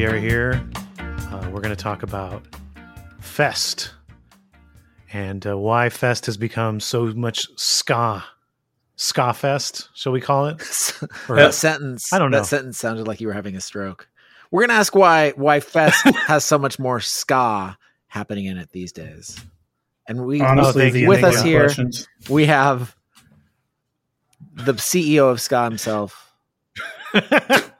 we are here. Uh, we're going to talk about Fest and uh, why Fest has become so much ska. Ska Fest, shall we call it? Or- that sentence. I don't know. That sentence sounded like you were having a stroke. We're gonna ask why why Fest has so much more ska happening in it these days. And we Honestly, thank with us here Questions. we have the CEO of ska himself.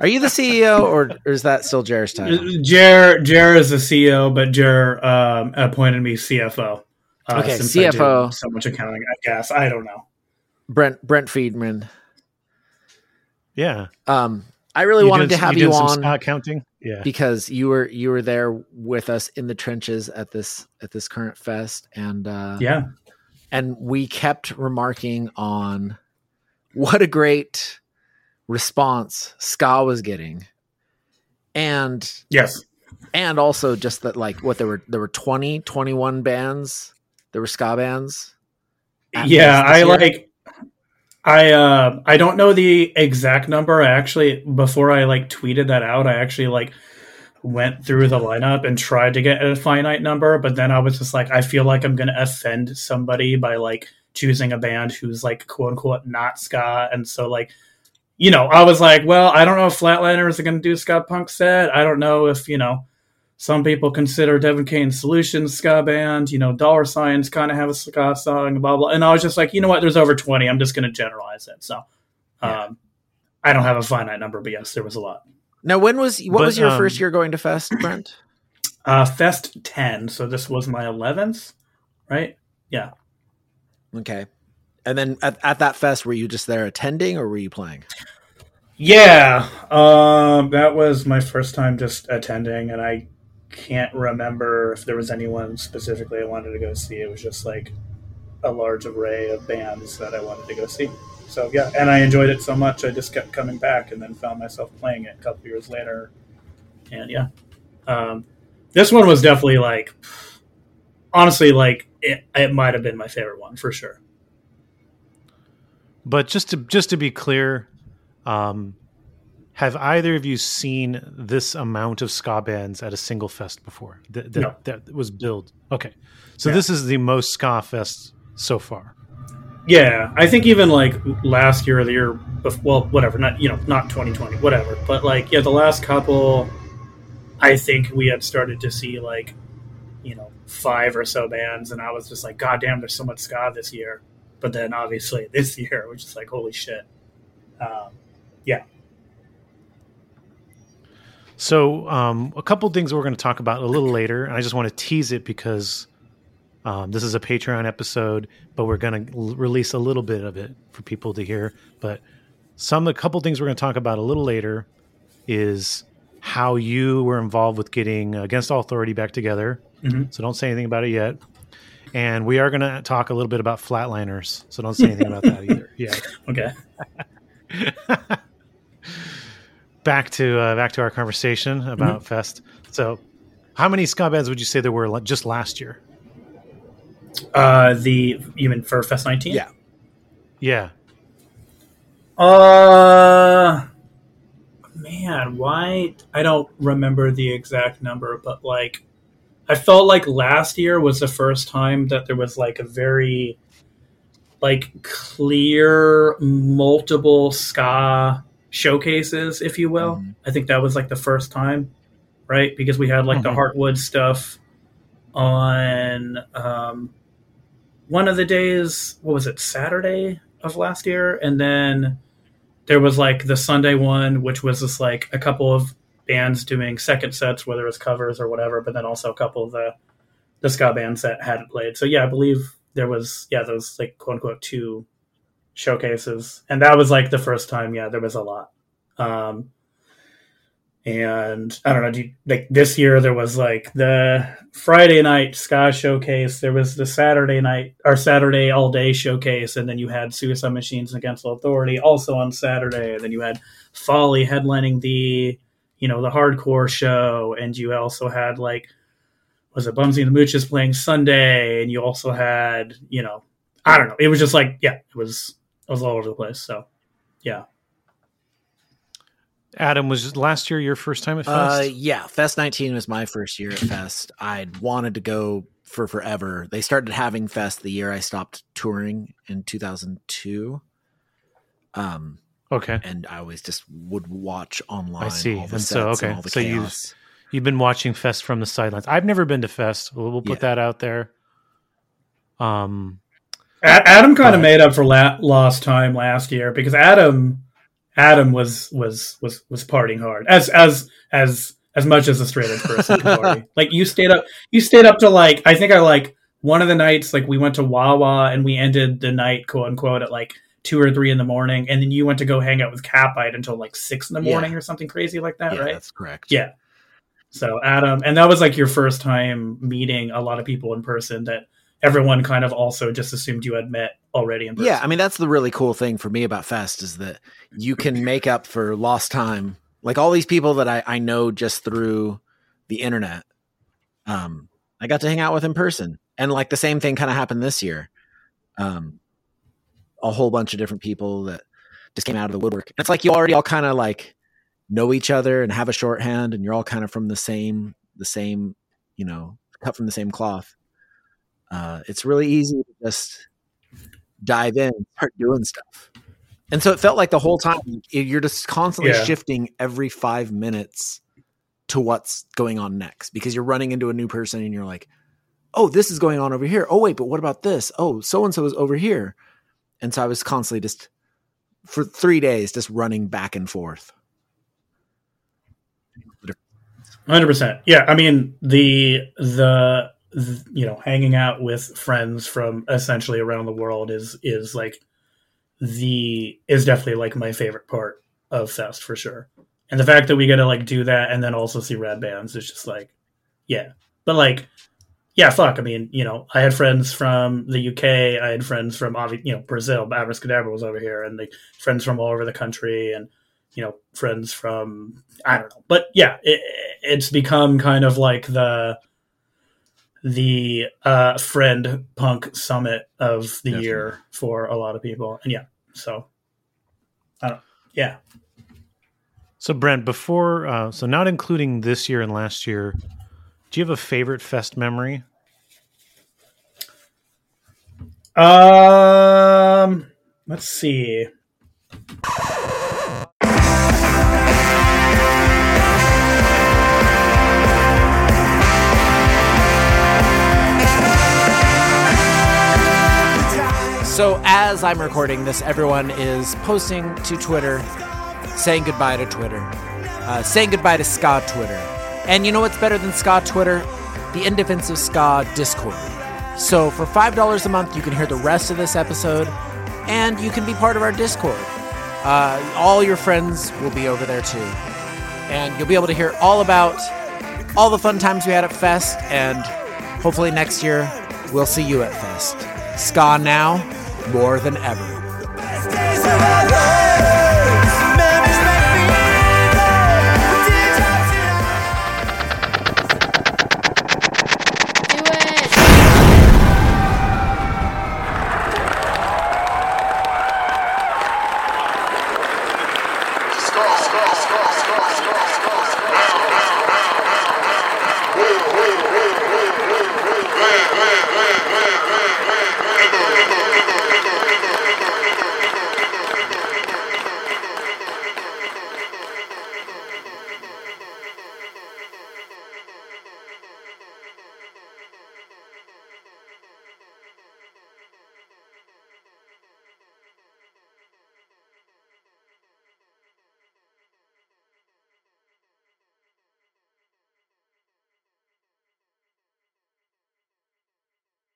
Are you the CEO or, or is that still Jared's title? Jer Jer is the CEO, but Jer um, appointed me CFO. Uh, Okay, since I CFO. so much accounting, I guess. I don't know. Brent Brent Friedman. Yeah. Um I really You wanted doing- to have you you, on accounting. Yeah. because you were you were there with us in the trenches at this at this current fest and uh Yeah. and we kept remarking on what a great response ska was getting. And yes. and also just that like what there were there were 20 21 bands? There were ska bands? Yeah i year. like i uh i don't know the exact number. I actually before i like tweeted that out i actually like went through the lineup and tried to get a finite number but then i was just like i feel like i'm gonna offend somebody by like choosing a band who's like quote unquote not ska. And so like you know i was like well i don't know if flatliners are gonna do a ska punk set i don't know if you know some people consider Devon Kane's Solutions ska band. You know, Dollar Signs kind of have a ska song, blah blah. And I was just like, you know what? There's over twenty. I'm just going to generalize it. So, um, I don't have a finite number, but yes, there was a lot. now when was what But, was your um, first year going to fest brent Uh, Fest ten. So this was my eleventh, right? Yeah. okay and then at, at that fest were you just there attending or were you playing Yeah, um, that was my first time just attending, and I can't remember if there was anyone specifically I wanted to go see. It was just like a large array of bands that I wanted to go see. So yeah, and I enjoyed it so much, I just kept coming back, and then found myself playing it a couple years later. And yeah, um, this one was definitely like, honestly, like it, it might have been my favorite one for sure. But just to just to be clear, um, have either of you seen this amount of ska bands at a single fest before? That that, No. that was billed. Okay, so Yeah. this is the most ska fest so far. Yeah, I think even like last year or the year, bef- well, whatever, not you know, not 2020, whatever, but like yeah, the last couple, I think we had started to see like, you know, five or so bands, and I was just like, God damn, there's so much ska this year. But then obviously this year, was just like, holy shit. Um, yeah, So, um, a couple things we're going to talk about a little later, and I just want to tease it because um, this is a Patreon episode, but we're going to l- release a little bit of it for people to hear. But some, a couple things we're going to talk about a little later is how you were involved with getting Against All Authority back together. Mhm. So don't say anything about it yet. And we are going to talk a little bit about Flatliners. So don't say anything about that either. Yeah. okay. back to uh, back to our conversation about Mm-hmm. Fest. So, how many bands would you say there were just last year? Uh, the you mean for Fest 19? Yeah. Yeah, Uh, man, why? I don't remember the exact number, but like, I felt like last year was the first time that there was like a very, like, clear multiple ska showcases, if you will. I think that was like the first time, right? Because we had like the Mhm. Heartwood stuff on um, one of the days. What was it? Saturday of last year, and then there was like the Sunday one, which was just like a couple of bands doing second sets, whether it was covers or whatever, but then also a couple of the the ska bands that hadn't played. So yeah, I believe there was yeah those like quote unquote two showcases, and that was like the first time. Yeah, there was a lot. Um, and I don't know, do you, like this year there was like the Friday night ska showcase, there was the Saturday night or Saturday all day showcase, and then you had Suicide Machines Against Authority also on Saturday, and then you had Folly headlining the you know the hardcore show, and you also had like was it Bumsy and the Mooches playing Sunday, and you also had you know I don't know, it was just like yeah, it was it was all over the place. So yeah, Adam was last year your first time at Uh, Fest. yeah, Fest 19 was my first year at Fest. I'd wanted to go for forever. They started having Fest the year I stopped touring in 2002. Um, okay, and I always just would watch online. I see. all the And so sets okay, all the so you chaos. you've been watching Fest from the sidelines. I've never been to Fest. We'll, we'll put Yeah. that out there. Um, A- Adam kind of made up for la- lost time last year because Adam, Adam was was was was partying hard as as as as much as a straight edge person can party. like you stayed up, you stayed up to like I think I like one of the nights like we went to Wawa and we ended the night quote unquote at like two or three in the morning, and then you went to go hang out with Catbite until like six in the Yeah. morning or something crazy like that, yeah, right? that's correct. Yeah. So Adam, and that was like your first time meeting a lot of people in person that everyone kind of also just assumed you had met already in person. Yeah, I mean that's the really cool thing for me about Fest is that you can make up for lost time. Like all these people that I, I know just through the internet. Um, I got to hang out with in person. And like the same thing kind of happened this year. Um, a whole bunch of different people that just came out of the woodwork. And it's like you already all kind of like know each other and have a shorthand and you're all kind of from the same the same, you know, cut from the same cloth. Uh, it's really easy to just dive in start doing stuff. And so it felt like the whole time you're just constantly Yeah. shifting every five minutes to what's going on next because you're running into a new person and you're like, oh, this is going on over here. Oh, wait, but what about this? Oh, so and so is over here. And so I was constantly just for three days just running back and forth. Hundred percent. Yeah, I mean the, the the you know hanging out with friends from essentially around the world is is like the is definitely like my favorite part of Fest for sure. And the fact that we get to like do that and then also see rad bands is just like yeah. But like yeah, fuck. I mean, you know, I had friends from the UK. I had friends from you know Brazil. Cadabra was over here, and like friends from all over the country, and you know friends from I don't know. But yeah, it, it's become kind of like the the uh, friend punk summit of the year for a lot of people, and yeah, so I don't. Yeah, so Brent, before uh, so not including this year and last year, do you have a favorite Fest memory? Um, let's see. So as I'm recording this, everyone is posting to Twitter, saying goodbye to Twitter, uh, saying goodbye to Ska Twitter. And you know what's better than Ska Twitter? The In Defense Ska Discord. So for $5 a month, you can hear the rest of this episode, and you can be part of our Discord. Uh, all your friends will be over there too. And you'll be able to hear all about all the fun times we had at Fest, and hopefully next year we'll see you at Fest. Ska now, more than ever.